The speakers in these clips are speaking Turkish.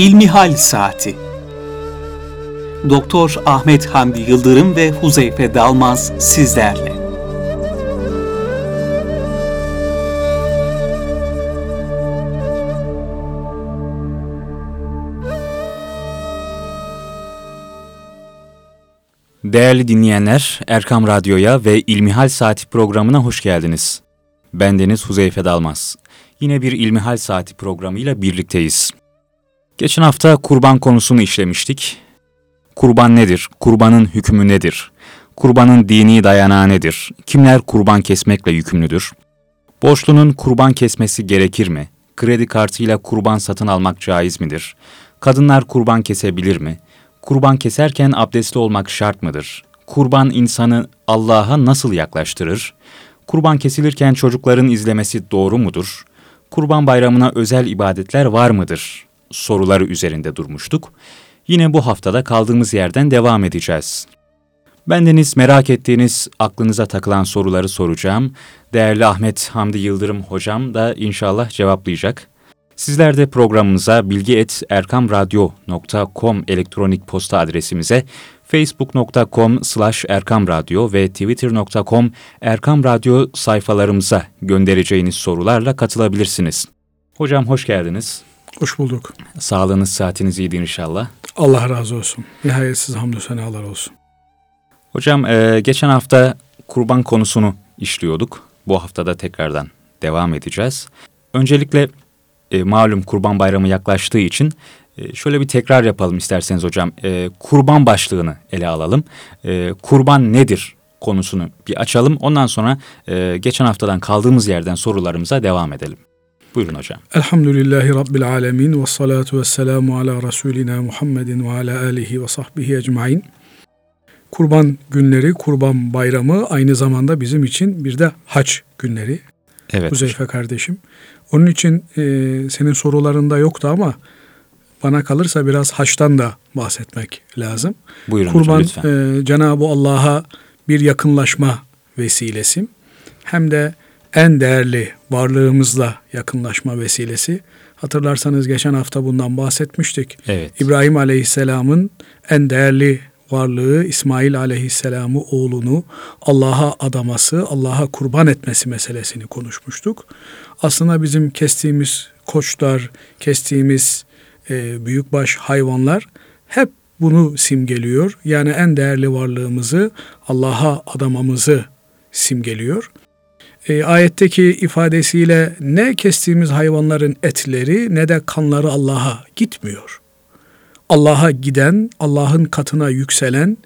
İlmihal Saati Doktor Ahmet Hamdi Yıldırım ve Huzeyfe Dalmaz sizlerle. Değerli dinleyenler, Erkam Radyo'ya ve İlmihal Saati programına hoş geldiniz. Ben Deniz Huzeyfe Dalmaz. Yine bir İlmihal Saati programıyla birlikteyiz. Geçen hafta kurban konusunu işlemiştik. Kurban nedir? Kurbanın hükmü nedir? Kurbanın dini dayanağı nedir? Kimler kurban kesmekle yükümlüdür? Borçlunun kurban kesmesi gerekir mi? Kredi kartıyla kurban satın almak caiz midir? Kadınlar kurban kesebilir mi? Kurban keserken abdestli olmak şart mıdır? Kurban insanı Allah'a nasıl yaklaştırır? Kurban kesilirken çocukların izlemesi doğru mudur? Kurban bayramına özel ibadetler var mıdır? Soruları üzerinde durmuştuk. Yine bu haftada kaldığımız yerden devam edeceğiz. Bendeniz merak ettiğiniz, aklınıza takılan soruları soracağım. Değerli Ahmet Hamdi Yıldırım hocam da inşallah cevaplayacak. Sizler de programımıza bilgi.erkamradyo.com elektronik posta adresimize facebook.com slash erkamradyo ve twitter.com erkamradyo sayfalarımıza göndereceğiniz sorularla katılabilirsiniz. Hocam hoş geldiniz. Hoş bulduk. Sağlığınız, saatiniz iyiydi inşallah. Allah razı olsun. Nihayetsiz hamdü senalar olsun. Hocam e, geçen hafta kurban konusunu işliyorduk. Bu haftada tekrardan devam edeceğiz. Öncelikle e, malum kurban bayramı yaklaştığı için e, şöyle bir tekrar yapalım isterseniz hocam. E, kurban başlığını ele alalım. E, kurban nedir konusunu bir açalım. Ondan sonra e, geçen haftadan kaldığımız yerden sorularımıza devam edelim. Buyurun hocam. Elhamdülillahi Rabbil alemin ve salatu ve selamu ala Resulina Muhammedin ve ala alihi ve sahbihi ecmain. Kurban günleri, kurban bayramı aynı zamanda bizim için bir de hac günleri. Evet. Huzeyfe kardeşim. Onun için e, senin sorularında yoktu ama bana kalırsa biraz haçtan da bahsetmek lazım. Buyurun Kurban hocam, lütfen. e, Cenab-ı Allah'a bir yakınlaşma vesilesi. Hem de en değerli varlığımızla yakınlaşma vesilesi. Hatırlarsanız geçen hafta bundan bahsetmiştik. Evet. İbrahim Aleyhisselam'ın en değerli varlığı İsmail Aleyhisselam'ı oğlunu Allah'a adaması, Allah'a kurban etmesi meselesini konuşmuştuk. Aslında bizim kestiğimiz koçlar, kestiğimiz e, büyükbaş hayvanlar hep bunu simgeliyor. Yani en değerli varlığımızı Allah'a adamamızı simgeliyor. E, ayetteki ifadesiyle ne kestiğimiz hayvanların etleri ne de kanları Allah'a gitmiyor. Allah'a giden, Allah'ın katına yükselen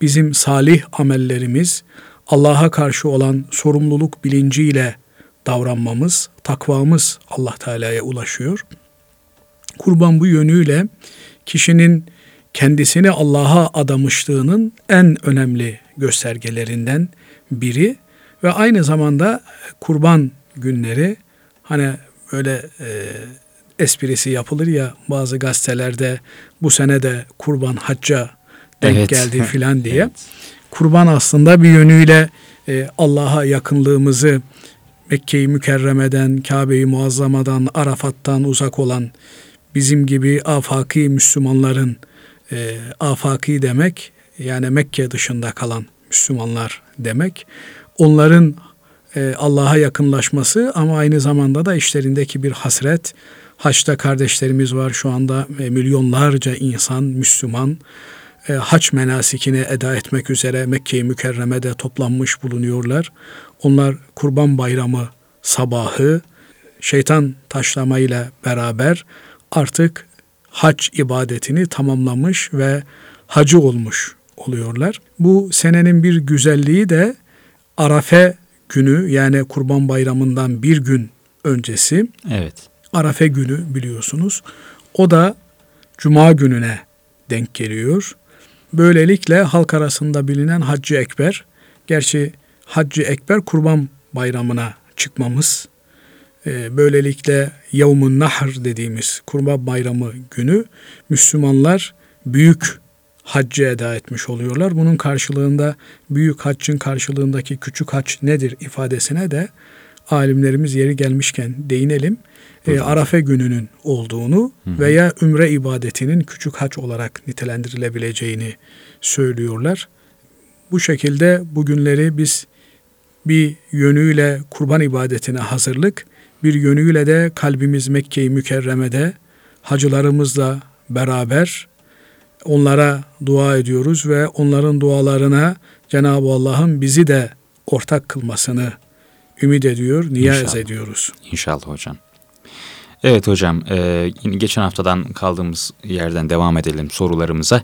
bizim salih amellerimiz, Allah'a karşı olan sorumluluk bilinciyle davranmamız, takvamız Allah Teala'ya ulaşıyor. Kurban bu yönüyle kişinin kendisini Allah'a adamışlığının en önemli göstergelerinden biri ve aynı zamanda kurban günleri hani böyle e, esprisi yapılır ya bazı gazetelerde bu sene de kurban hacca denk Evet. geldi filan diye. Evet. Kurban aslında bir yönüyle e, Allah'a yakınlığımızı Mekke-i Mükerreme'den, Kabe-i Muazzama'dan, Arafat'tan uzak olan bizim gibi afaki Müslümanların e, afaki demek yani Mekke dışında kalan Müslümanlar demek. Onların e, Allah'a yakınlaşması ama aynı zamanda da işlerindeki bir hasret. Haçta kardeşlerimiz var şu anda e, milyonlarca insan Müslüman e, haç menasikini eda etmek üzere Mekke-i Mükerreme'de toplanmış bulunuyorlar. Onlar Kurban Bayramı sabahı şeytan taşlamayla beraber artık hac ibadetini tamamlamış ve hacı olmuş oluyorlar. Bu senenin bir güzelliği de Arafe günü yani Kurban Bayramı'ndan bir gün öncesi Evet. Arafe günü biliyorsunuz. O da Cuma gününe denk geliyor. Böylelikle halk arasında bilinen Haccı Ekber, gerçi Haccı Ekber Kurban Bayramı'na çıkmamız, e, böylelikle Yavmun Nahr dediğimiz Kurban Bayramı günü Müslümanlar büyük haccı eda etmiş oluyorlar. Bunun karşılığında büyük haccın karşılığındaki küçük hac nedir ifadesine de alimlerimiz yeri gelmişken değinelim. E. Arafe gününün olduğunu veya ümre ibadetinin küçük haç olarak nitelendirilebileceğini söylüyorlar. Bu şekilde bugünleri biz bir yönüyle kurban ibadetine hazırlık, bir yönüyle de kalbimiz Mekke-i Mükerreme'de hacılarımızla beraber onlara dua ediyoruz ve onların dualarına Cenab-ı Allah'ın bizi de ortak kılmasını ümit ediyor, niyaz İnşallah. ediyoruz. İnşallah hocam. Evet hocam, e, geçen haftadan kaldığımız yerden devam edelim sorularımıza.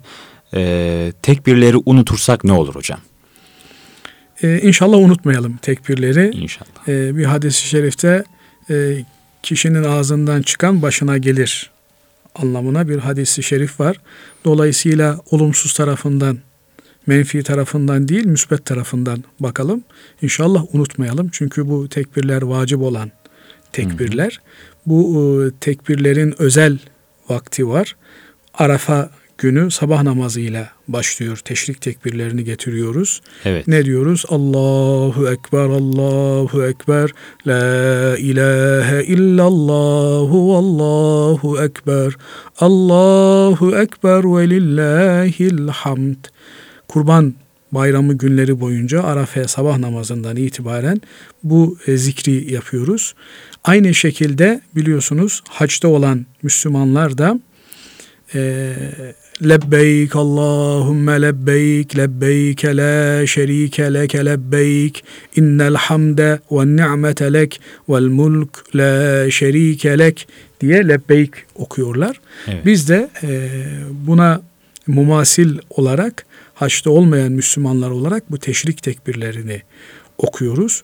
E, tekbirleri unutursak ne olur hocam? Ee, inşallah unutmayalım tekbirleri. İnşallah. Ee, bir hadis-i şerifte e, kişinin ağzından çıkan başına gelir anlamına bir hadis-i şerif var. Dolayısıyla olumsuz tarafından, menfi tarafından değil, müsbet tarafından bakalım. İnşallah unutmayalım. Çünkü bu tekbirler vacip olan tekbirler. Bu e, tekbirlerin özel vakti var. Arafa günü sabah namazıyla başlıyor. Teşrik tekbirlerini getiriyoruz. Evet. Ne diyoruz? Allahu Ekber, Allahu Ekber, La ilahe illallahu, Allahu Ekber, Allahu Ekber ve lillahil hamd. Kurban bayramı günleri boyunca Arafe sabah namazından itibaren bu e, zikri yapıyoruz. Aynı şekilde biliyorsunuz hacda olan Müslümanlar da e, Lebbeyk Allahümme lebbeyk lebbeyke la şerike leke lebbeyk innel hamde ve ni'mete lek vel mulk la şerike lek diye lebbeyk okuyorlar. Evet. Biz de e, buna mumasil olarak haçta olmayan Müslümanlar olarak bu teşrik tekbirlerini okuyoruz.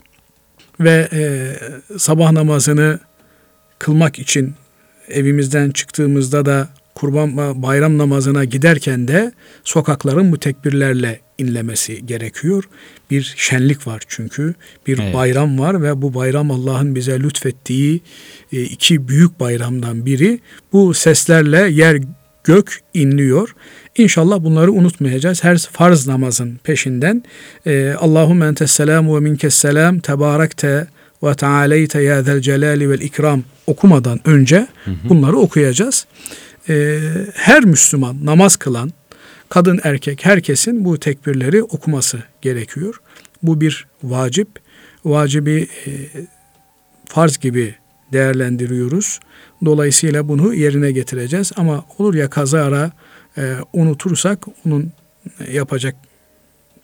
Ve e, sabah namazını kılmak için evimizden çıktığımızda da kurban bayram namazına giderken de sokakların bu tekbirlerle inlemesi gerekiyor. Bir şenlik var çünkü. Bir Evet. bayram var ve bu bayram Allah'ın bize lütfettiği e, iki büyük bayramdan biri. Bu seslerle yer gök inliyor. İnşallah bunları unutmayacağız. Her farz namazın peşinden e, Allahümme entes selamu ve minkes selam tebarekte ve tealeyte ya zel celali vel ikram okumadan önce bunları okuyacağız. E, her Müslüman namaz kılan kadın erkek herkesin bu tekbirleri okuması gerekiyor. Bu bir vacip. Vacibi e, farz gibi değerlendiriyoruz. Dolayısıyla bunu yerine getireceğiz. Ama olur ya kazara e, unutursak onun yapacak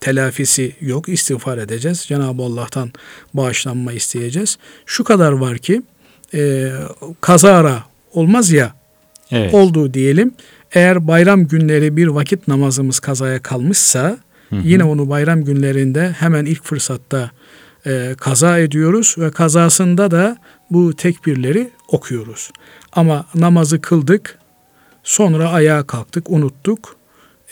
telafisi yok. İstiğfar edeceğiz. Cenab-ı Allah'tan bağışlanma isteyeceğiz. Şu kadar var ki e, kazara olmaz ya Evet. olduğu diyelim. Eğer bayram günleri bir vakit namazımız kazaya kalmışsa Hı hı. yine onu bayram günlerinde hemen ilk fırsatta e, kaza ediyoruz ve kazasında da bu tekbirleri okuyoruz. Ama namazı kıldık, sonra ayağa kalktık, unuttuk.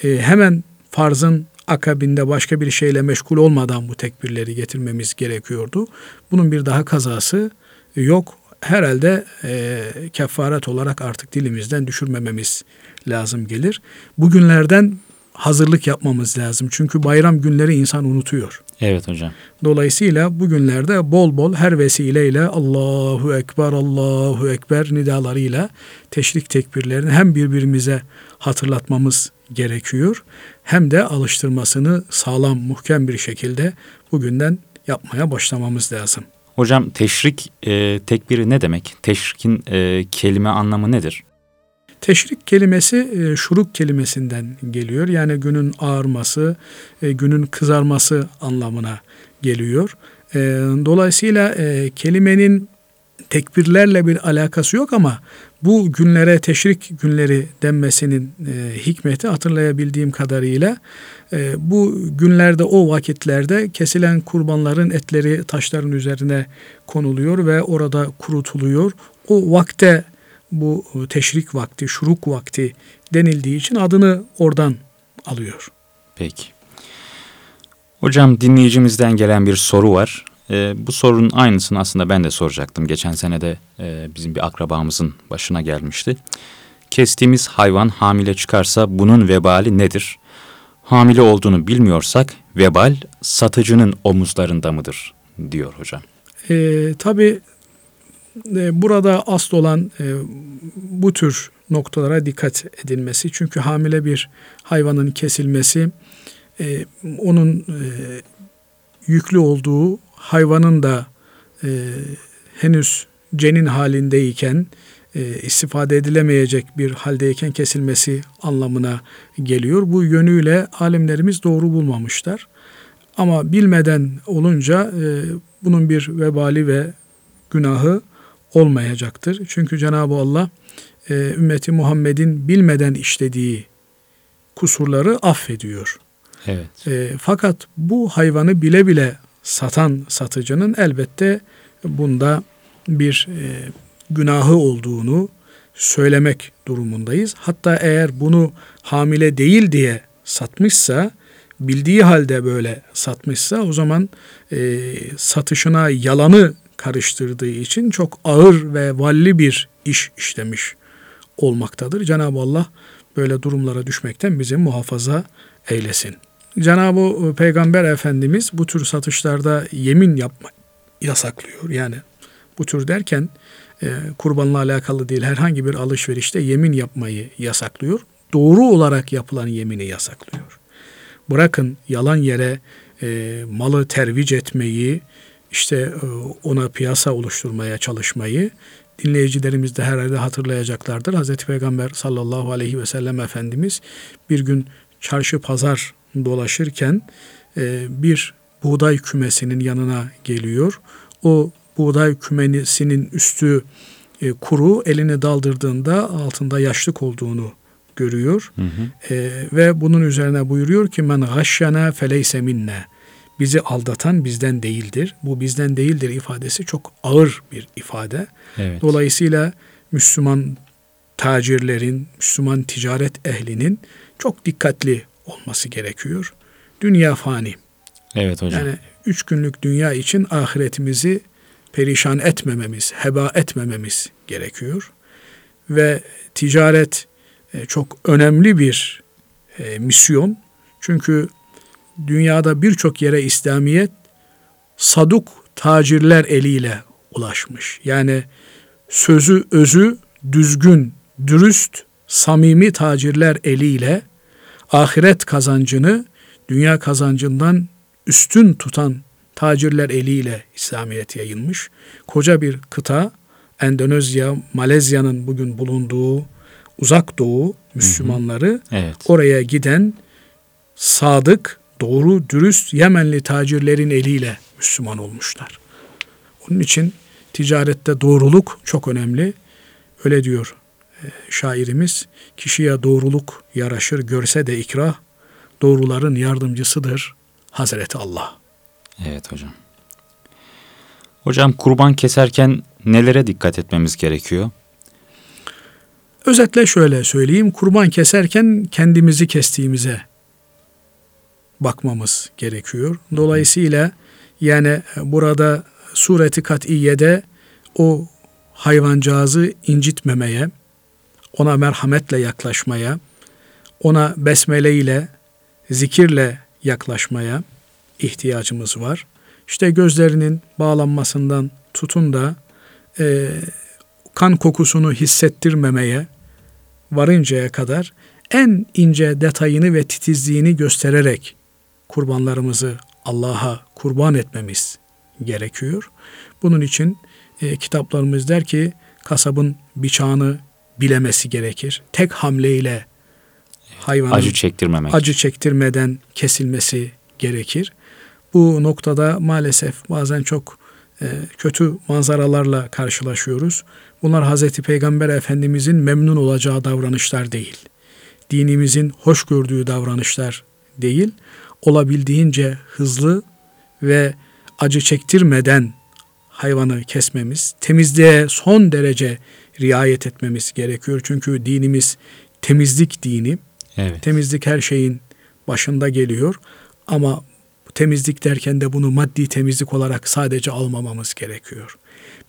E, hemen farzın akabinde başka bir şeyle meşgul olmadan bu tekbirleri getirmemiz gerekiyordu. Bunun bir daha kazası yok. Herhalde e, kefaret olarak artık dilimizden düşürmememiz lazım gelir. Bugünlerden hazırlık yapmamız lazım. Çünkü bayram günleri insan unutuyor. Evet hocam. Dolayısıyla bugünlerde bol bol her vesileyle Allahu Ekber, Allahu Ekber nidalarıyla teşrik tekbirlerini hem birbirimize hatırlatmamız gerekiyor hem de alıştırmasını sağlam, muhkem bir şekilde bugünden yapmaya başlamamız lazım. Hocam teşrik e, tekbiri ne demek? Teşrikin e, kelime anlamı nedir? Teşrik kelimesi e, şuruk kelimesinden geliyor. Yani günün ağarması, e, günün kızarması anlamına geliyor. E, dolayısıyla e, kelimenin tekbirlerle bir alakası yok ama bu günlere teşrik günleri denmesinin e, hikmeti hatırlayabildiğim kadarıyla e, bu günlerde o vakitlerde kesilen kurbanların etleri taşların üzerine konuluyor ve orada kurutuluyor. O vakte bu teşrik vakti, şuruk vakti denildiği için adını oradan alıyor. Peki. Hocam dinleyicimizden gelen bir soru var. E, bu sorunun aynısını aslında ben de soracaktım. Geçen sene de e, bizim bir akrabamızın başına gelmişti. Kestiğimiz hayvan hamile çıkarsa bunun vebali nedir? Hamile olduğunu bilmiyorsak vebal satıcının omuzlarında mıdır? diyor hocam. E, Tabi e, burada asıl olan e, bu tür noktalara dikkat edilmesi. Çünkü hamile bir hayvanın kesilmesi e, onun e, yüklü olduğu hayvanın da e, henüz cenin halindeyken e, istifade edilemeyecek bir haldeyken kesilmesi anlamına geliyor. Bu yönüyle alimlerimiz doğru bulmamışlar. Ama bilmeden olunca e, bunun bir vebali ve günahı olmayacaktır. Çünkü Cenab-ı Allah e, ümmeti Muhammed'in bilmeden işlediği kusurları affediyor. Evet. E, fakat bu hayvanı bile bile satan satıcının elbette bunda bir e, günahı olduğunu söylemek durumundayız. Hatta eğer bunu hamile değil diye satmışsa, bildiği halde böyle satmışsa o zaman e, satışına yalanı karıştırdığı için çok ağır ve valli bir iş işlemiş olmaktadır. Cenab-ı Allah böyle durumlara düşmekten bizi muhafaza eylesin. Cenab-ı Peygamber Efendimiz bu tür satışlarda yemin yapma yasaklıyor. Yani bu tür derken e, kurbanla alakalı değil herhangi bir alışverişte yemin yapmayı yasaklıyor. Doğru olarak yapılan yemini yasaklıyor. Bırakın yalan yere e, malı tervic etmeyi, işte e, ona piyasa oluşturmaya çalışmayı dinleyicilerimiz de herhalde hatırlayacaklardır. Hazreti Peygamber sallallahu aleyhi ve sellem Efendimiz bir gün çarşı pazar dolaşırken e, bir buğday kümesinin yanına geliyor. O buğday kümesinin üstü e, kuru elini daldırdığında altında yaşlık olduğunu görüyor. Hı hı. E, ve bunun üzerine buyuruyor ki men gashşana feleyse minne. Bizi aldatan bizden değildir. Bu bizden değildir ifadesi çok ağır bir ifade. Evet. Dolayısıyla Müslüman tacirlerin, Müslüman ticaret ehlinin çok dikkatli olması gerekiyor. Dünya fani. Evet hocam. Yani üç günlük dünya için ahiretimizi perişan etmememiz, heba etmememiz gerekiyor. Ve ticaret e, çok önemli bir e, misyon. Çünkü dünyada birçok yere İslamiyet saduk tacirler eliyle ulaşmış. Yani sözü özü düzgün, dürüst, samimi tacirler eliyle ahiret kazancını dünya kazancından üstün tutan tacirler eliyle İslamiyet yayılmış. Koca bir kıta Endonezya, Malezya'nın bugün bulunduğu uzak doğu Müslümanları hı hı. Evet. oraya giden sadık, doğru, dürüst Yemenli tacirlerin eliyle Müslüman olmuşlar. Onun için ticarette doğruluk çok önemli. Öyle diyor şairimiz. Kişiye doğruluk yaraşır görse de ikrah, doğruların yardımcısıdır Hazreti Allah. Evet hocam. Hocam kurban keserken nelere dikkat etmemiz gerekiyor? Özetle şöyle söyleyeyim. Kurban keserken kendimizi kestiğimize bakmamız gerekiyor. Dolayısıyla yani burada sureti kat'iyede o hayvancağızı incitmemeye, ona merhametle yaklaşmaya, ona besmele ile, zikirle yaklaşmaya ihtiyacımız var. İşte gözlerinin bağlanmasından tutun da e, kan kokusunu hissettirmemeye varıncaya kadar en ince detayını ve titizliğini göstererek kurbanlarımızı Allah'a kurban etmemiz gerekiyor. Bunun için e, kitaplarımız der ki kasabın bıçağını bilemesi gerekir. Tek hamleyle hayvanın acı çektirmemek. Acı çektirmeden kesilmesi gerekir. Bu noktada maalesef bazen çok e, kötü manzaralarla karşılaşıyoruz. Bunlar Hazreti Peygamber Efendimizin memnun olacağı davranışlar değil. Dinimizin hoş gördüğü davranışlar değil. Olabildiğince hızlı ve acı çektirmeden hayvanı kesmemiz, temizliğe son derece riayet etmemiz gerekiyor. Çünkü dinimiz temizlik dini. Evet. Temizlik her şeyin başında geliyor. Ama temizlik derken de bunu maddi temizlik olarak sadece almamamız gerekiyor.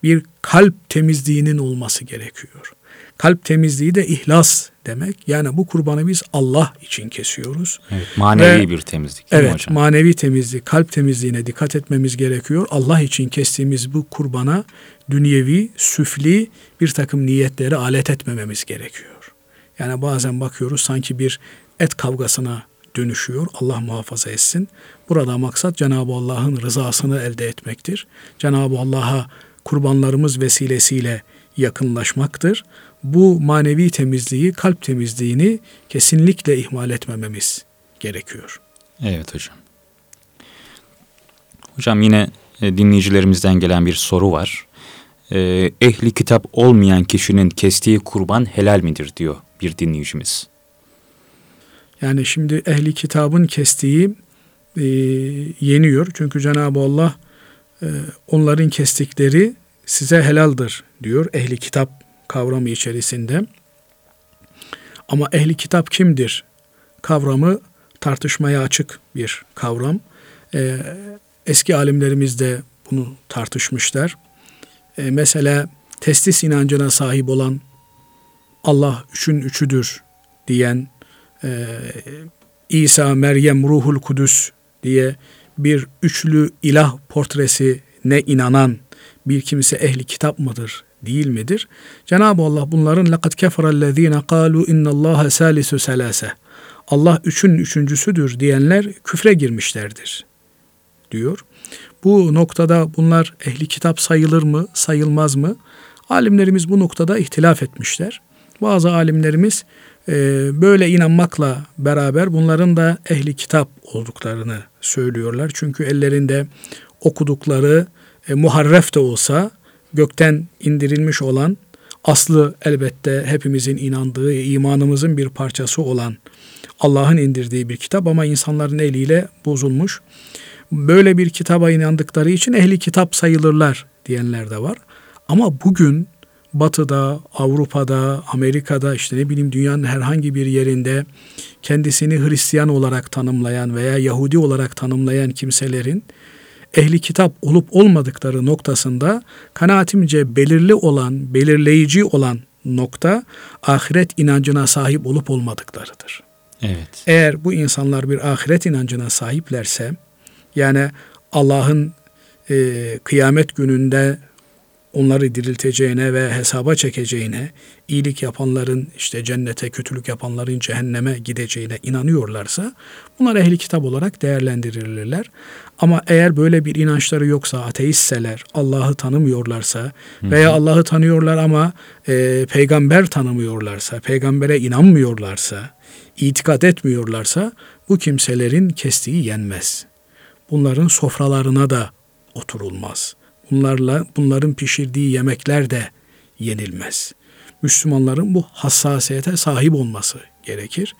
Bir kalp temizliğinin olması gerekiyor. Kalp temizliği de ihlas demek. Yani bu kurbanı biz Allah için kesiyoruz. Evet, manevi Ve- bir temizlik değil mi Evet, hocam? manevi temizlik, kalp temizliğine dikkat etmemiz gerekiyor. Allah için kestiğimiz bu kurbana dünyevi, süfli bir takım niyetleri alet etmememiz gerekiyor. Yani bazen bakıyoruz sanki bir et kavgasına dönüşüyor. Allah muhafaza etsin. Burada maksat Cenab-ı Allah'ın rızasını elde etmektir. Cenab-ı Allah'a kurbanlarımız vesilesiyle yakınlaşmaktır. Bu manevi temizliği, kalp temizliğini kesinlikle ihmal etmememiz gerekiyor. Evet hocam. Hocam yine e, dinleyicilerimizden gelen bir soru var. E, ehli kitap olmayan kişinin kestiği kurban helal midir diyor bir dinleyicimiz. Yani şimdi ehli kitabın kestiği e, yeniyor. Çünkü Cenab-ı Allah e, onların kestikleri size helaldir diyor ehli kitap kavramı içerisinde. Ama ehli kitap kimdir? Kavramı tartışmaya açık bir kavram. E, eski alimlerimiz de bunu tartışmışlar E, mesela testis inancına sahip olan Allah üçün üçüdür diyen e, İsa, Meryem, Ruhul Kudüs diye bir üçlü ilah portresi ne inanan bir kimse ehli kitap mıdır, değil midir? Cenab-ı Allah bunların لَقَدْ كَفَرَ الَّذ۪ينَ قَالُوا اِنَّ اللّٰهَ سَالِسُ سَلَاسَ Allah üçün üçüncüsüdür diyenler küfre girmişlerdir diyor. Bu noktada bunlar ehli kitap sayılır mı, sayılmaz mı? Alimlerimiz bu noktada ihtilaf etmişler. Bazı alimlerimiz e, böyle inanmakla beraber bunların da ehli kitap olduklarını söylüyorlar. Çünkü ellerinde okudukları e, muharref de olsa gökten indirilmiş olan aslı elbette hepimizin inandığı, imanımızın bir parçası olan Allah'ın indirdiği bir kitap ama insanların eliyle bozulmuş. Böyle bir kitaba inandıkları için ehli kitap sayılırlar diyenler de var. Ama bugün Batı'da, Avrupa'da, Amerika'da işte ne bileyim dünyanın herhangi bir yerinde kendisini Hristiyan olarak tanımlayan veya Yahudi olarak tanımlayan kimselerin ehli kitap olup olmadıkları noktasında kanaatimce belirli olan, belirleyici olan nokta ahiret inancına sahip olup olmadıklarıdır. Evet. Eğer bu insanlar bir ahiret inancına sahiplerse yani Allah'ın e, kıyamet gününde onları dirilteceğine ve hesaba çekeceğine, iyilik yapanların işte cennete, kötülük yapanların cehenneme gideceğine inanıyorlarsa bunlar ehli kitap olarak değerlendirilirler. Ama eğer böyle bir inançları yoksa, ateistseler, Allah'ı tanımıyorlarsa veya Allah'ı tanıyorlar ama e, peygamber tanımıyorlarsa, peygambere inanmıyorlarsa, itikat etmiyorlarsa bu kimselerin kestiği yenmez. Bunların sofralarına da oturulmaz. Bunlarla bunların pişirdiği yemekler de yenilmez. Müslümanların bu hassasiyete sahip olması gerekir.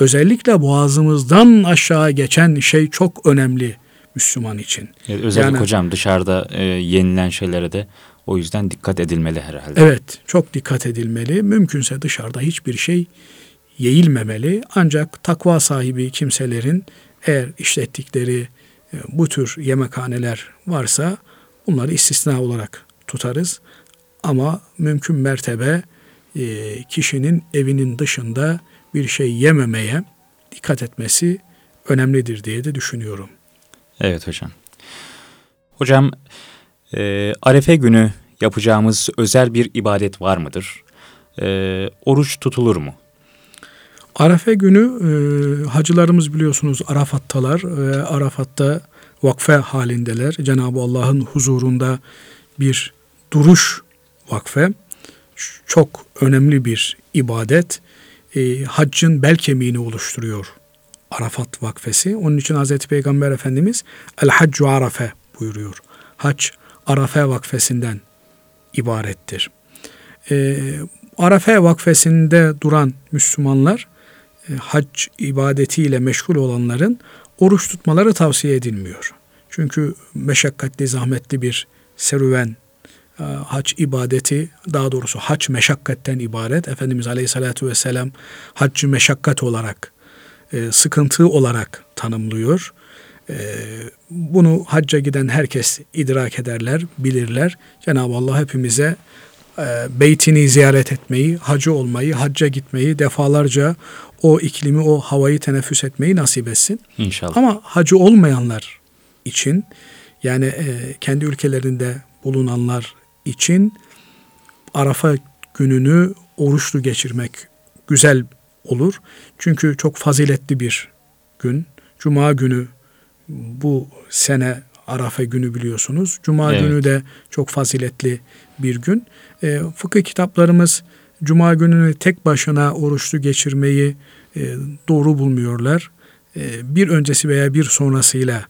Özellikle boğazımızdan aşağı geçen şey çok önemli Müslüman için. Evet, özellikle Yani- hocam dışarıda e, yenilen şeylere de o yüzden dikkat edilmeli herhalde. Evet, çok dikkat edilmeli. Mümkünse dışarıda hiçbir şey yeğilmemeli. Ancak takva sahibi kimselerin eğer işlettikleri bu tür yemekhaneler varsa bunları istisna olarak tutarız. Ama mümkün mertebe e, kişinin evinin dışında bir şey yememeye dikkat etmesi önemlidir diye de düşünüyorum. Evet hocam. Hocam e, Arefe günü yapacağımız özel bir ibadet var mıdır? E, oruç tutulur mu? Arafe günü e, hacılarımız biliyorsunuz Arafat'talar ve Arafat'ta vakfe halindeler. Cenab-ı Allah'ın huzurunda bir duruş vakfe. Çok önemli bir ibadet. E, haccın bel kemiğini oluşturuyor Arafat vakfesi. Onun için Hazreti Peygamber Efendimiz El Haccu Arafe buyuruyor. Hac Arafe vakfesinden ibarettir. E, Arafe vakfesinde duran Müslümanlar e, hac ibadetiyle meşgul olanların oruç tutmaları tavsiye edilmiyor. Çünkü meşakkatli, zahmetli bir serüven, e, hac ibadeti, daha doğrusu hac meşakkatten ibaret. Efendimiz Aleyhisselatü Vesselam haccı meşakkat olarak, e, sıkıntı olarak tanımlıyor. E, bunu hacca giden herkes idrak ederler, bilirler. Cenab-ı Allah hepimize e, beytini ziyaret etmeyi, hacı olmayı, hacca gitmeyi, defalarca o iklimi, o havayı teneffüs etmeyi nasip etsin. İnşallah. Ama hacı olmayanlar için yani e, kendi ülkelerinde bulunanlar için Arafa gününü oruçlu geçirmek güzel olur. Çünkü çok faziletli bir gün. Cuma günü bu sene Arafa günü biliyorsunuz. Cuma Evet. günü de çok faziletli bir gün. E, fıkıh kitaplarımız Cuma gününü tek başına oruçlu geçirmeyi e, doğru bulmuyorlar. E, bir öncesi veya bir sonrasıyla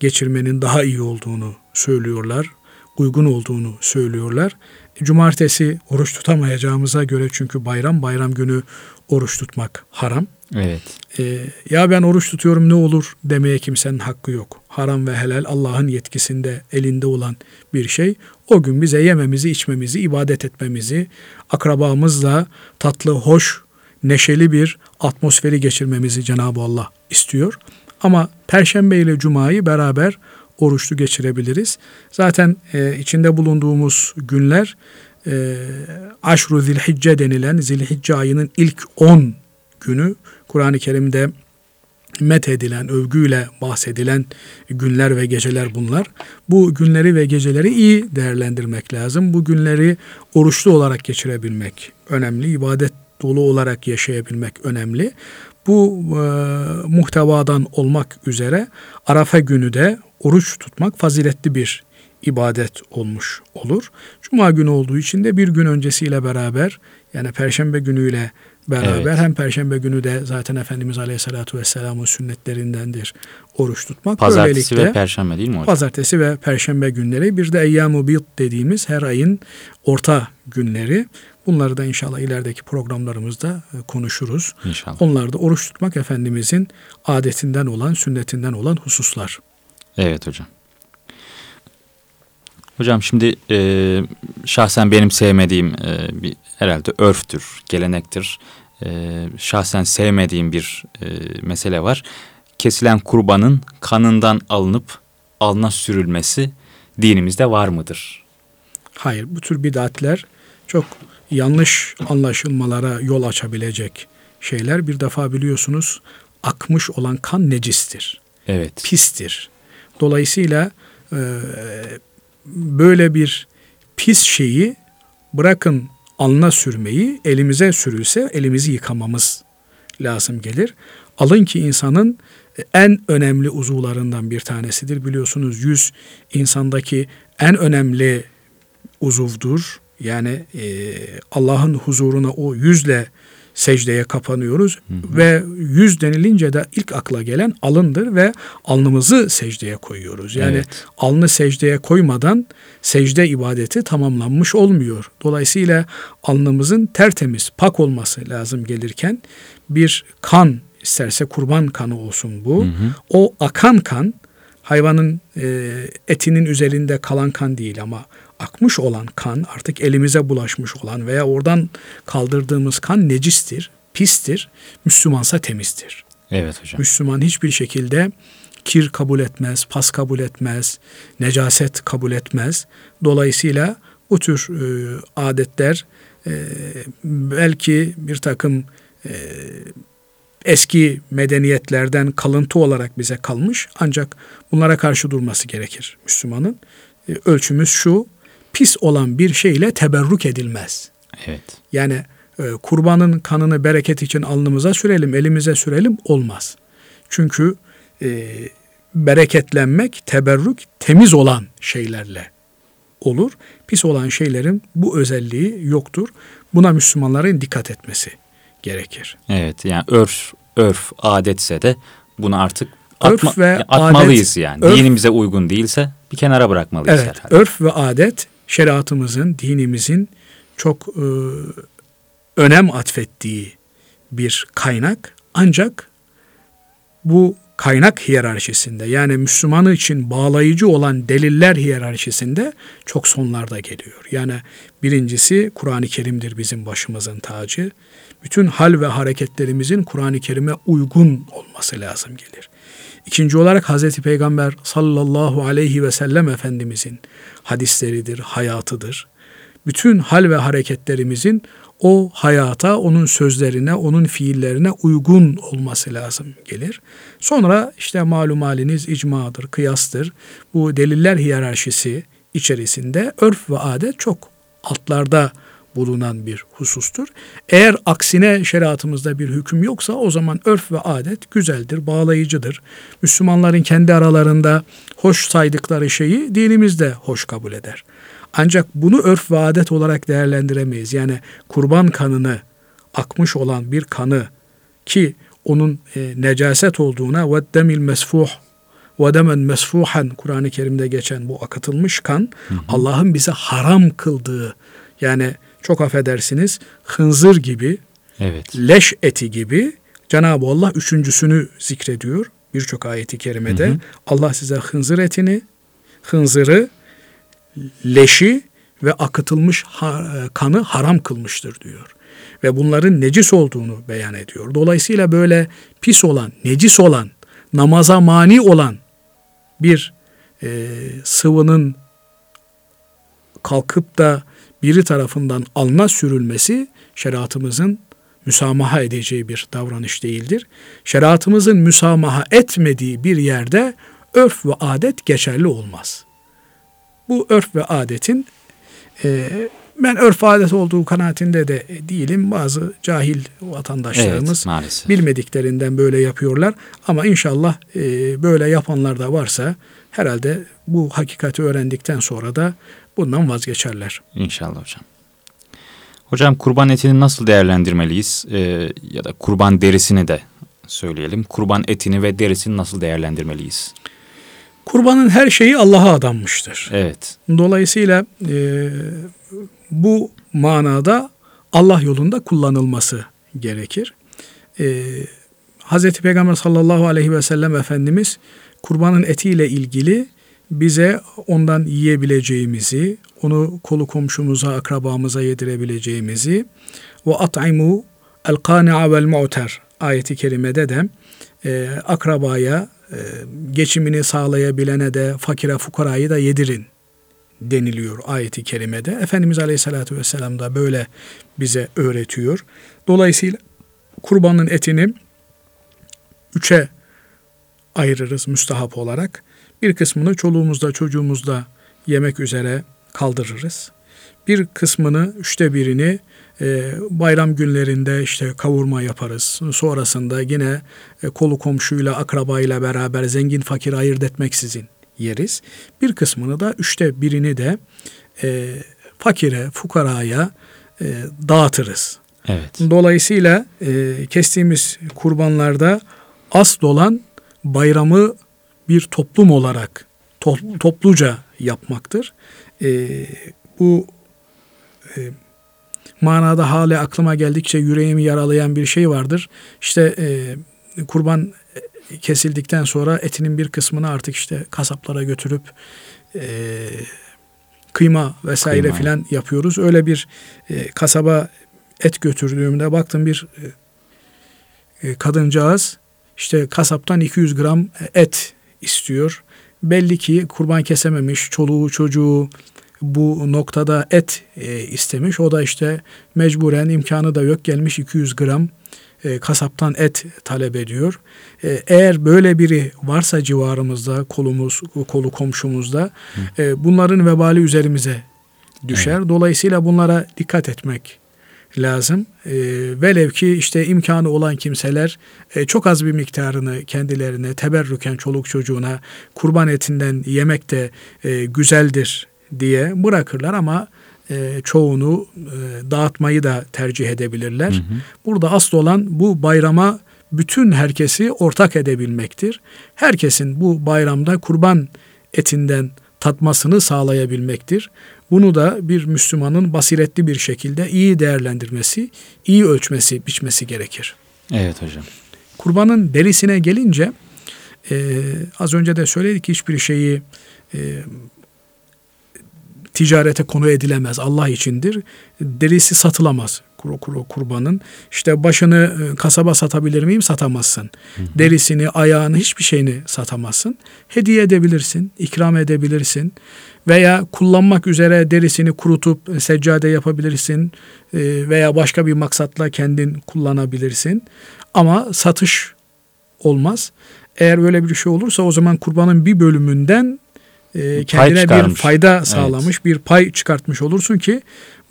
geçirmenin daha iyi olduğunu söylüyorlar. Uygun olduğunu söylüyorlar. Cumartesi oruç tutamayacağımıza göre çünkü bayram bayram günü oruç tutmak haram. Evet. Ee, ya ben oruç tutuyorum ne olur demeye kimsenin hakkı yok. Haram ve helal Allah'ın yetkisinde, elinde olan bir şey. O gün bize yememizi, içmemizi, ibadet etmemizi, akrabamızla tatlı, hoş, neşeli bir atmosferi geçirmemizi Cenab-ı Allah istiyor. Ama Perşembe ile Cuma'yı beraber oruçlu geçirebiliriz. Zaten e, içinde bulunduğumuz günler e, Aşru Zilhicce denilen Zilhicce ayının ilk 10 günü Kur'an-ı Kerim'de met edilen, övgüyle bahsedilen günler ve geceler bunlar. Bu günleri ve geceleri iyi değerlendirmek lazım. Bu günleri oruçlu olarak geçirebilmek önemli. ibadet dolu olarak yaşayabilmek önemli. Bu e, muhtevadan olmak üzere Arafa günü de oruç tutmak faziletli bir ibadet olmuş olur. Cuma günü olduğu için de bir gün öncesiyle beraber yani Perşembe günüyle beraber Evet. hem Perşembe günü de zaten Efendimiz Aleyhisselatü Vesselam'ın sünnetlerindendir oruç tutmak. Pazartesi Böylelikle- ve perşembe değil mi hocam? Pazartesi ve perşembe günleri bir de eyyam-ı bid dediğimiz her ayın orta günleri. Bunları da inşallah ilerideki programlarımızda e, konuşuruz. İnşallah. Onlar da oruç tutmak Efendimizin adetinden olan, sünnetinden olan hususlar. Evet hocam. Hocam şimdi e, şahsen benim sevmediğim e, bir herhalde örftür, gelenektir. E, şahsen sevmediğim bir e, mesele var. Kesilen kurbanın kanından alınıp alına sürülmesi dinimizde var mıdır? Hayır, bu tür bidatler çok yanlış anlaşılmalara yol açabilecek şeyler. Bir defa biliyorsunuz akmış olan kan necistir. Evet. pistir. Dolayısıyla e, böyle bir pis şeyi bırakın alnına sürmeyi elimize sürülse elimizi yıkamamız lazım gelir. Alın ki insanın en önemli uzuvlarından bir tanesidir. Biliyorsunuz yüz insandaki en önemli uzuvdur. Yani e, Allah'ın huzuruna o yüzle secdeye kapanıyoruz ve yüz denilince de ilk akla gelen alındır ve alnımızı secdeye koyuyoruz. Yani Evet. alnı secdeye koymadan secde ibadeti tamamlanmış olmuyor. Dolayısıyla alnımızın tertemiz, pak olması lazım gelirken bir kan isterse kurban kanı olsun bu. O akan kan hayvanın e, etinin üzerinde kalan kan değil ama akmış olan kan artık elimize bulaşmış olan veya oradan kaldırdığımız kan necistir, pistir. Müslümansa temizdir. Evet hocam. Müslüman hiçbir şekilde kir kabul etmez, pas kabul etmez, necaset kabul etmez. Dolayısıyla bu tür e, adetler e, belki bir takım e, eski medeniyetlerden kalıntı olarak bize kalmış ancak bunlara karşı durması gerekir Müslümanın. E, ölçümüz şu, pis olan bir şeyle teberrük edilmez. Evet. Yani e, kurbanın kanını bereket için alnımıza sürelim, elimize sürelim olmaz. Çünkü e, bereketlenmek, teberrük temiz olan şeylerle olur. Pis olan şeylerin bu özelliği yoktur. Buna Müslümanların dikkat etmesi gerekir. Evet yani örf, örf adetse de bunu artık Örf atma- ve atmalıyız adet- yani. örf- Dinimize uygun değilse bir kenara bırakmalıyız Evet, herhalde. örf ve adet şeriatımızın, dinimizin çok e, önem atfettiği bir kaynak. Ancak bu kaynak hiyerarşisinde yani Müslümanı için bağlayıcı olan deliller hiyerarşisinde çok sonlarda geliyor. Yani birincisi Kur'an-ı Kerim'dir bizim başımızın tacı. Bütün hal ve hareketlerimizin Kur'an-ı Kerim'e uygun olması lazım gelir. İkinci olarak Hazreti Peygamber sallallahu aleyhi ve sellem Efendimizin hadisleridir, hayatıdır. Bütün hal ve hareketlerimizin o hayata, onun sözlerine, onun fiillerine uygun olması lazım gelir. Sonra işte malum haliniz icmadır, kıyastır. Bu deliller hiyerarşisi içerisinde örf ve adet çok altlarda bulunan bir husustur. Eğer aksine şeriatımızda bir hüküm yoksa o zaman örf ve adet güzeldir, bağlayıcıdır. Müslümanların kendi aralarında hoş saydıkları şeyi dinimiz de hoş kabul eder. Ancak bunu örf ve adet olarak değerlendiremeyiz. Yani kurban kanını akmış olan bir kanı ki onun e, necaset olduğuna ve demil mesfuh ve demen mesfuhan Kur'an-ı Kerim'de geçen bu akıtılmış kan Allah'ın bize haram kıldığı yani çok affedersiniz hınzır gibi Evet. leş eti gibi Cenab-ı Allah üçüncüsünü zikrediyor birçok ayeti kerimede. Hı hı. Allah size hınzır etini, hınzırı, leşi ve akıtılmış ha- kanı haram kılmıştır diyor. Ve bunların necis olduğunu beyan ediyor. Dolayısıyla böyle pis olan, necis olan, namaza mani olan bir e, sıvının kalkıp da biri tarafından alına sürülmesi şeriatımızın müsamaha edeceği bir davranış değildir. Şeriatımızın müsamaha etmediği bir yerde örf ve adet geçerli olmaz. Bu örf ve adetin e, ben örf adet olduğu kanaatinde de değilim. Bazı cahil vatandaşlarımız Evet maalesef. bilmediklerinden böyle yapıyorlar. Ama inşallah e, böyle yapanlar da varsa herhalde bu hakikati öğrendikten sonra da bundan vazgeçerler. İnşallah hocam. Hocam kurban etini nasıl değerlendirmeliyiz? Ee, ya da kurban derisini de söyleyelim. Kurban etini ve derisini nasıl değerlendirmeliyiz? Kurbanın her şeyi Allah'a adanmıştır. Evet. Dolayısıyla e, bu manada Allah yolunda kullanılması gerekir. E, Hz. Peygamber sallallahu aleyhi ve sellem Efendimiz kurbanın etiyle ilgili bize ondan yiyebileceğimizi, onu kolu komşumuza, akrabamıza yedirebileceğimizi ve at'imu el kani'a vel mu'ter ayeti kerimede de e, akrabaya e, geçimini sağlayabilene de fakire fukarayı da yedirin deniliyor ayeti kerimede. Efendimiz Aleyhisselatü Vesselam da böyle bize öğretiyor. Dolayısıyla kurbanın etini üçe ayırırız müstahap olarak. Bir kısmını çoluğumuzda çocuğumuzda yemek üzere kaldırırız. Bir kısmını üçte birini e, bayram günlerinde işte kavurma yaparız. Sonrasında yine e, kolu komşuyla akrabayla beraber zengin fakir ayırt etmeksizin yeriz. Bir kısmını da üçte birini de e, fakire, fukaraya e, dağıtırız. Evet. Dolayısıyla e, kestiğimiz kurbanlarda asıl olan bayramı bir toplum olarak to- topluca yapmaktır. E, bu e, manada hale aklıma geldikçe yüreğimi yaralayan bir şey vardır. İşte e, kurban kesildikten sonra etinin bir kısmını artık işte kasaplara götürüp e, kıyma vesaire Kıyma. filan yapıyoruz. Öyle bir e, kasaba et götürdüğümde baktım bir e, e, kadıncağız işte kasaptan 200 gram et istiyor. Belli ki kurban kesememiş çoluğu çocuğu bu noktada et e, istemiş. O da işte mecburen imkanı da yok gelmiş 200 gram e, kasaptan et talep ediyor. E, eğer böyle biri varsa civarımızda kolumuz kolu komşumuzda e, bunların vebali üzerimize düşer. Dolayısıyla bunlara dikkat etmek lazım. E, velev ki işte imkanı olan kimseler e, çok az bir miktarını kendilerine teberrüken çoluk çocuğuna kurban etinden yemek de e, güzeldir diye bırakırlar ama e, çoğunu e, dağıtmayı da tercih edebilirler. Hı hı. Burada asıl olan bu bayrama bütün herkesi ortak edebilmektir. Herkesin bu bayramda kurban etinden tatmasını sağlayabilmektir. Bunu da bir Müslümanın basiretli bir şekilde iyi değerlendirmesi, iyi ölçmesi, biçmesi gerekir. Evet hocam. Kurbanın derisine gelince e, az önce de söyledik hiçbir şeyi e, ticarete konu edilemez. Allah içindir. Derisi satılamaz kur, kur, kurbanın. İşte başını e, kasaba satabilir miyim? Satamazsın. Derisini, ayağını, hiçbir şeyini satamazsın. Hediye edebilirsin, ikram edebilirsin. Veya kullanmak üzere derisini kurutup e, seccade yapabilirsin. E, veya başka bir maksatla kendin kullanabilirsin. Ama satış olmaz. Eğer böyle bir şey olursa o zaman kurbanın bir bölümünden e, kendine bir fayda sağlamış, bir pay çıkartmış olursun ki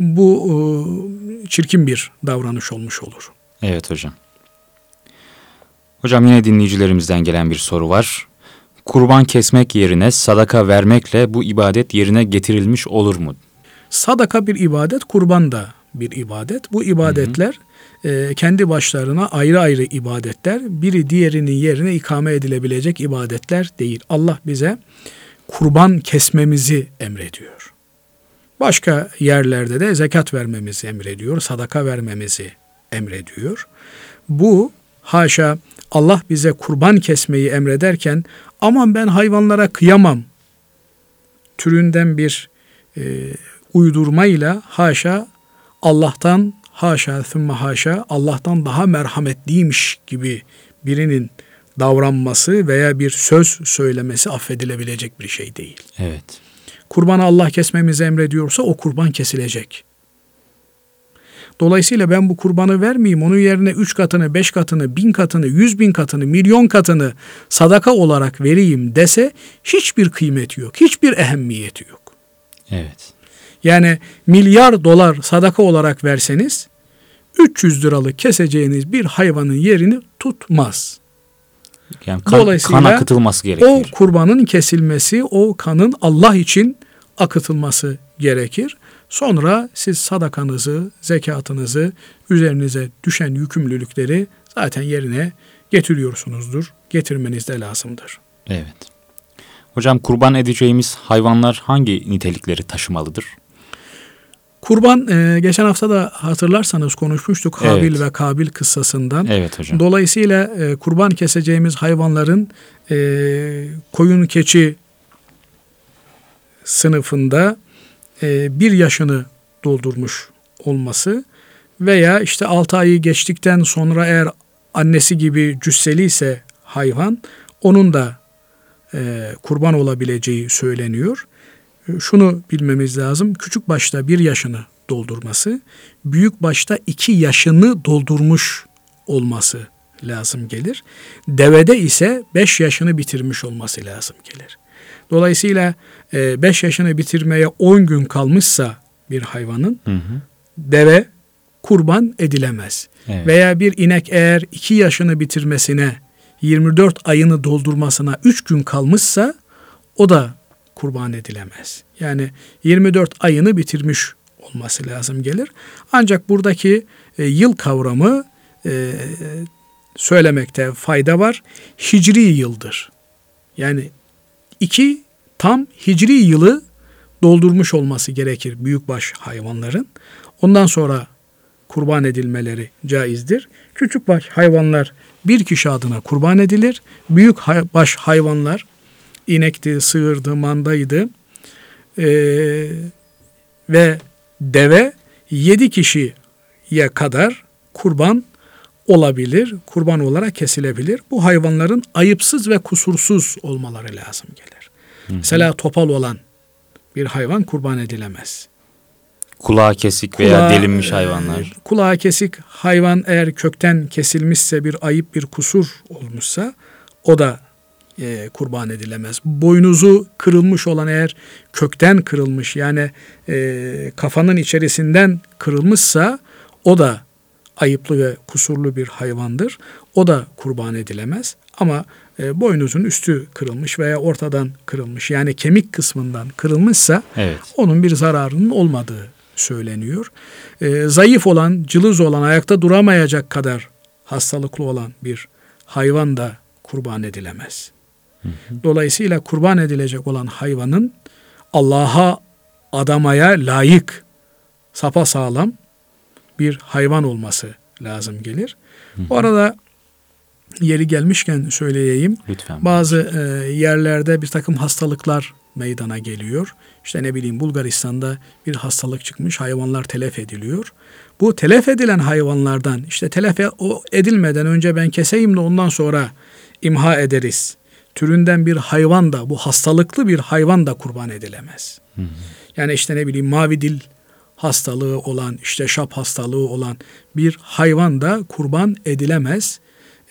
bu e, çirkin bir davranış olmuş olur. Evet hocam. Hocam yine dinleyicilerimizden gelen bir soru var. Kurban kesmek yerine sadaka vermekle bu ibadet yerine getirilmiş olur mu? Sadaka bir ibadet, kurban da bir ibadet. Bu ibadetler e, kendi başlarına ayrı ayrı ibadetler. Biri diğerinin yerine ikame edilebilecek ibadetler değil. Allah bize kurban kesmemizi emrediyor. Başka yerlerde de zekat vermemizi emrediyor, sadaka vermemizi emrediyor. Bu haşa Allah bize kurban kesmeyi emrederken aman ben hayvanlara kıyamam türünden bir e, uydurmayla haşa Allah'tan haşa thümme haşa Allah'tan daha merhametliymiş gibi birinin davranması veya bir söz söylemesi affedilebilecek bir şey değil. Evet. Kurbanı Allah kesmemizi emrediyorsa o kurban kesilecek. Dolayısıyla ben bu kurbanı vermeyeyim, onun yerine üç katını, beş katını, bin katını, yüz bin katını, milyon katını sadaka olarak vereyim dese hiçbir kıymeti yok, hiçbir ehemmiyeti yok. Evet. Yani milyar dolar sadaka olarak verseniz 300 liralık keseceğiniz bir hayvanın yerini tutmaz. Yani kan, Dolayısıyla kan akıtılması O gerekir. kurbanın kesilmesi, o kanın Allah için akıtılması gerekir. Sonra siz sadakanızı, zekatınızı, üzerinize düşen yükümlülükleri zaten yerine getiriyorsunuzdur. Getirmeniz de lazımdır. Evet. Hocam kurban edeceğimiz hayvanlar hangi nitelikleri taşımalıdır? Kurban e, geçen hafta da hatırlarsanız konuşmuştuk Habil Evet. ve Kabil kıssasından. Evet hocam. Dolayısıyla e, kurban keseceğimiz hayvanların e, koyun keçi sınıfında e, bir yaşını doldurmuş olması veya işte 6 ayı geçtikten sonra eğer annesi gibi cüsseli ise hayvan onun da e, kurban olabileceği söyleniyor. E, Şunu bilmemiz lazım. Küçük başta bir yaşını doldurması, büyük başta iki yaşını doldurmuş olması lazım gelir. Devede ise beş yaşını bitirmiş olması lazım gelir. Dolayısıyla 5 yaşını bitirmeye 10 gün kalmışsa bir hayvanın Hı hı. deve kurban edilemez. Evet. Veya bir inek eğer 2 yaşını bitirmesine 24 ayını doldurmasına 3 gün kalmışsa o da kurban edilemez. Yani 24 ayını bitirmiş olması lazım gelir. Ancak buradaki e, yıl kavramı e, söylemekte fayda var. Hicri yıldır. Yani iki tam hicri yılı doldurmuş olması gerekir büyükbaş hayvanların. Ondan sonra kurban edilmeleri caizdir. Küçükbaş hayvanlar bir kişi adına kurban edilir. Büyük baş hayvanlar inekti, sığırdı, mandaydı ee, ve deve yedi kişiye kadar kurban olabilir, kurban olarak kesilebilir. Bu hayvanların ayıpsız ve kusursuz olmaları lazım gelir. Mesela topal olan bir hayvan kurban edilemez. Kulağı kesik veya Kulağı, delinmiş e, hayvanlar. Kulağı kesik hayvan eğer kökten kesilmişse bir ayıp bir kusur olmuşsa o da e, kurban edilemez. Boynuzu kırılmış olan eğer kökten kırılmış yani e, kafanın içerisinden kırılmışsa o da ayıplı ve kusurlu bir hayvandır. O da kurban edilemez. Ama e, boynuzun üstü kırılmış veya ortadan kırılmış yani kemik kısmından kırılmışsa Evet. onun bir zararının olmadığı söyleniyor. Ee, zayıf olan, cılız olan, ayakta duramayacak kadar hastalıklı olan bir hayvan da kurban edilemez. Dolayısıyla kurban edilecek olan hayvanın Allah'a adamaya layık, sapa sağlam bir hayvan olması lazım gelir. Bu arada yeri gelmişken söyleyeyim. Lütfen. Bazı e, yerlerde bir takım hastalıklar meydana geliyor. İşte ne bileyim Bulgaristan'da bir hastalık çıkmış, hayvanlar telef ediliyor. Bu telef edilen hayvanlardan işte telef e- edilmeden önce ben keseyim de ondan sonra imha ederiz. Türünden bir hayvan da bu hastalıklı bir hayvan da kurban edilemez. Yani işte ne bileyim mavi dil hastalığı olan işte şap hastalığı olan bir hayvan da kurban edilemez.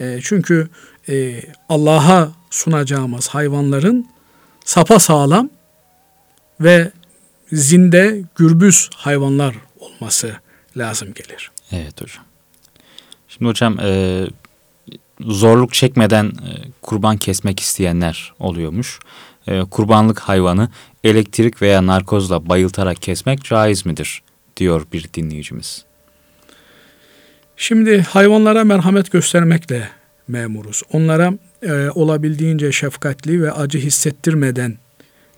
E, çünkü e, Allah'a sunacağımız hayvanların sapa sağlam ve zinde gürbüz hayvanlar olması lazım gelir. Evet hocam. Şimdi hocam e, zorluk çekmeden e, kurban kesmek isteyenler oluyormuş. E, kurbanlık hayvanı elektrik veya narkozla bayıltarak kesmek caiz midir? diyor bir dinleyicimiz. Şimdi hayvanlara merhamet göstermekle memuruz. Onlara e, olabildiğince şefkatli ve acı hissettirmeden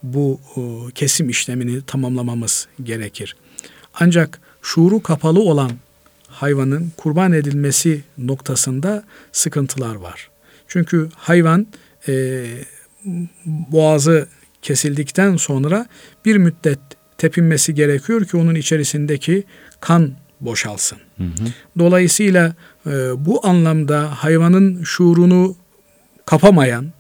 bu e, kesim işlemini tamamlamamız gerekir. Ancak şuuru kapalı olan hayvanın kurban edilmesi noktasında sıkıntılar var. Çünkü hayvan e, boğazı kesildikten sonra bir müddet tepinmesi gerekiyor ki onun içerisindeki kan boşalsın. Hı hı. Dolayısıyla e, bu anlamda hayvanın şuurunu kapamayan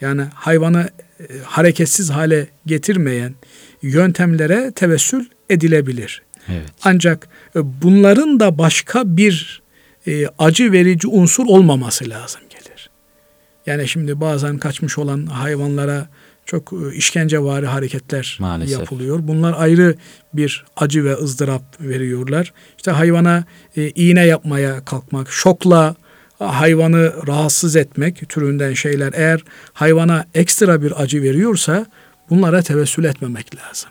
yani hayvanı e, hareketsiz hale getirmeyen yöntemlere tevessül edilebilir. Evet. Ancak e, bunların da başka bir e, acı verici unsur olmaması lazım gelir. Yani şimdi bazen kaçmış olan hayvanlara çok e, işkencevari hareketler Maalesef. yapılıyor. Bunlar ayrı bir acı ve ızdırap veriyorlar. İşte hayvana e, iğne yapmaya kalkmak, şokla hayvanı rahatsız etmek türünden şeyler eğer hayvana ekstra bir acı veriyorsa bunlara tevessül etmemek lazım.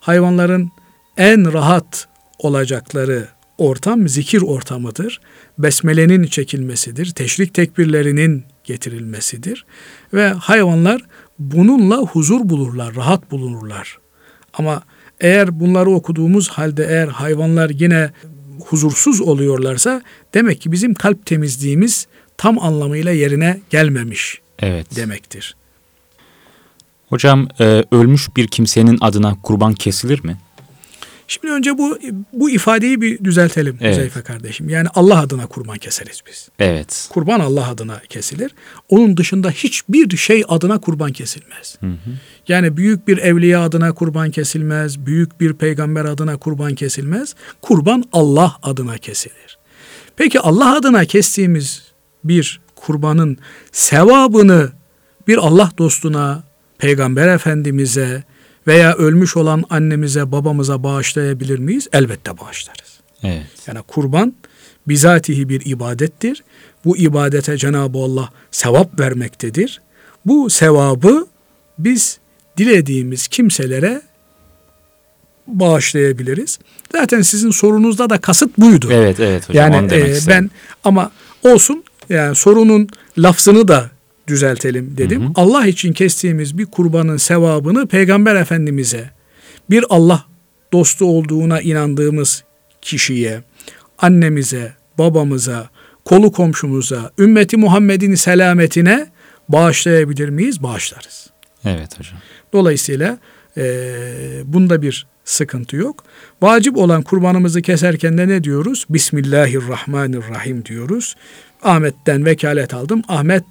Hayvanların en rahat olacakları ortam zikir ortamıdır. Besmelenin çekilmesidir. Teşrik tekbirlerinin getirilmesidir. Ve hayvanlar bununla huzur bulurlar, rahat bulunurlar. Ama eğer bunları okuduğumuz halde eğer hayvanlar yine huzursuz oluyorlarsa demek ki bizim kalp temizliğimiz tam anlamıyla yerine gelmemiş evet. demektir. Hocam e, ölmüş bir kimsenin adına kurban kesilir mi? Şimdi önce bu bu ifadeyi bir düzeltelim evet. Zeyfe kardeşim. Yani Allah adına kurban keseriz biz. Evet. Kurban Allah adına kesilir. Onun dışında hiçbir şey adına kurban kesilmez. Hı hı. Yani büyük bir evliya adına kurban kesilmez. Büyük bir peygamber adına kurban kesilmez. Kurban Allah adına kesilir. Peki Allah adına kestiğimiz bir kurbanın sevabını bir Allah dostuna, peygamber efendimize, veya ölmüş olan annemize babamıza bağışlayabilir miyiz? Elbette bağışlarız. Evet. Yani kurban bizatihi bir ibadettir. Bu ibadete Cenab-ı Allah sevap vermektedir. Bu sevabı biz dilediğimiz kimselere bağışlayabiliriz. Zaten sizin sorunuzda da kasıt buydu. Evet evet hocam. Yani e, ben ama olsun yani sorunun lafzını da düzeltelim dedim. Hı hı. Allah için kestiğimiz bir kurbanın sevabını Peygamber Efendimiz'e, bir Allah dostu olduğuna inandığımız kişiye, annemize, babamıza, kolu komşumuza, ümmeti Muhammed'in selametine bağışlayabilir miyiz? Bağışlarız. Evet hocam. Dolayısıyla e, bunda bir sıkıntı yok. Vacip olan kurbanımızı keserken de ne diyoruz? Bismillahirrahmanirrahim diyoruz. Ahmet'ten vekalet aldım. Ahmet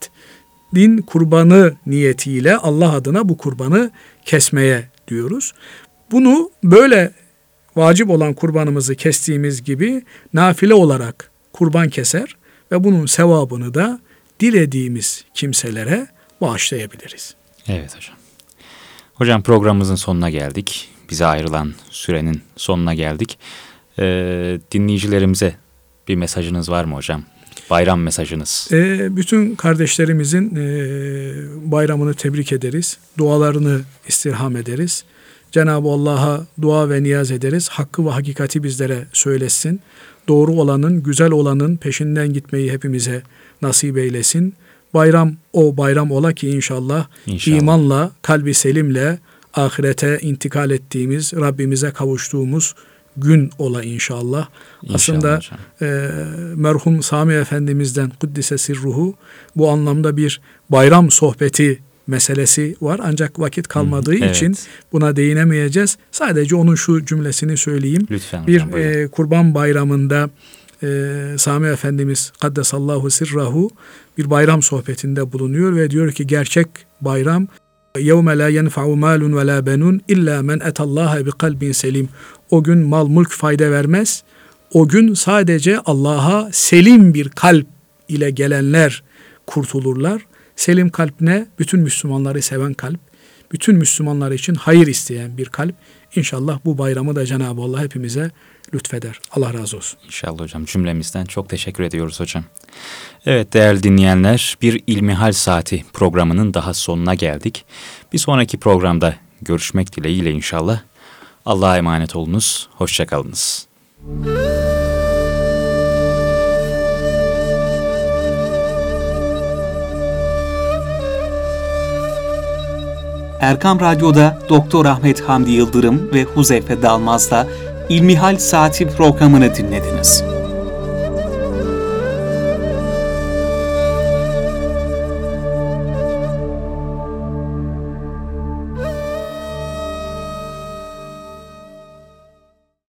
din kurbanı niyetiyle Allah adına bu kurbanı kesmeye diyoruz. Bunu böyle vacip olan kurbanımızı kestiğimiz gibi nafile olarak kurban keser ve bunun sevabını da dilediğimiz kimselere bağışlayabiliriz. Evet hocam. Hocam programımızın sonuna geldik. Bize ayrılan sürenin sonuna geldik. Ee, dinleyicilerimize bir mesajınız var mı hocam? Bayram mesajınız? E, bütün kardeşlerimizin e, bayramını tebrik ederiz. Dualarını istirham ederiz. Cenab-ı Allah'a dua ve niyaz ederiz. Hakkı ve hakikati bizlere söylesin. Doğru olanın, güzel olanın peşinden gitmeyi hepimize nasip eylesin. Bayram o bayram ola ki inşallah, inşallah. imanla, kalbi selimle ahirete intikal ettiğimiz, Rabbimize kavuştuğumuz gün ola inşallah. inşallah Aslında e, merhum Sami Efendimiz'den Kuddise Sirruhu bu anlamda bir bayram sohbeti meselesi var. Ancak vakit kalmadığı evet. için buna değinemeyeceğiz. Sadece onun şu cümlesini söyleyeyim. Lütfen Bir hocam buyurun. e, kurban bayramında e, Sami Efendimiz Kaddesallahu sirrahu bir bayram sohbetinde bulunuyor ve diyor ki gerçek bayram يَوْمَ لَا يَنْفَعُ مَالٌ وَلَا بَنُونَ اِلَّا مَنْ اَتَ اللّٰهَ بِقَلْبٍ selim. o gün mal mülk fayda vermez. O gün sadece Allah'a selim bir kalp ile gelenler kurtulurlar. Selim kalp ne? Bütün Müslümanları seven kalp. Bütün Müslümanlar için hayır isteyen bir kalp. İnşallah bu bayramı da Cenab-ı Allah hepimize lütfeder. Allah razı olsun. İnşallah hocam cümlemizden çok teşekkür ediyoruz hocam. Evet değerli dinleyenler bir İlmihal Saati programının daha sonuna geldik. Bir sonraki programda görüşmek dileğiyle inşallah. Allah'a emanet olunuz, hoşçakalınız. Erkam Radyo'da Doktor Ahmet Hamdi Yıldırım ve Huzeyfe Dalmaz'la İlmihal Saati programını dinlediniz.